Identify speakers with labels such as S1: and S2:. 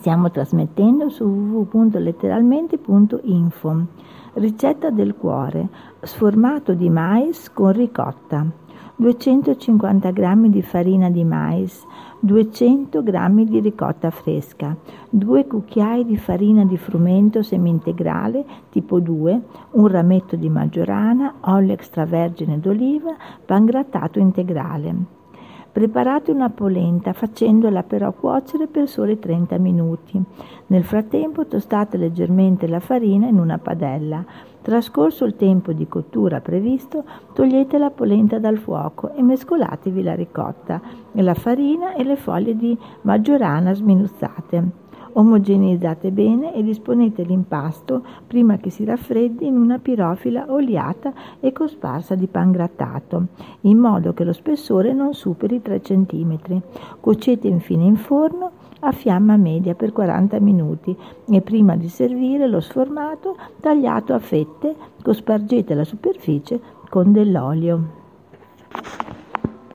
S1: Stiamo trasmettendo su www.letteralmente.info. Ricetta del cuore, sformato di mais con ricotta. 250 g di farina di mais, 200 g di ricotta fresca, 2 cucchiai di farina di frumento semi-integrale tipo 2, un rametto di maggiorana, olio extravergine d'oliva, pan grattato integrale. Preparate una polenta facendola però cuocere per soli 30 minuti. Nel frattempo tostate leggermente la farina in una padella. Trascorso il tempo di cottura previsto, togliete la polenta dal fuoco e mescolatevi la ricotta, la farina e le foglie di maggiorana sminuzzate. Omogenizzate bene e disponete l'impasto prima che si raffreddi in una pirofila oliata e cosparsa di pan grattato, in modo che lo spessore non superi 3 cm. Cuocete infine in forno a fiamma media per 40 minuti e prima di servire lo sformato tagliato a fette cospargete la superficie con dell'olio.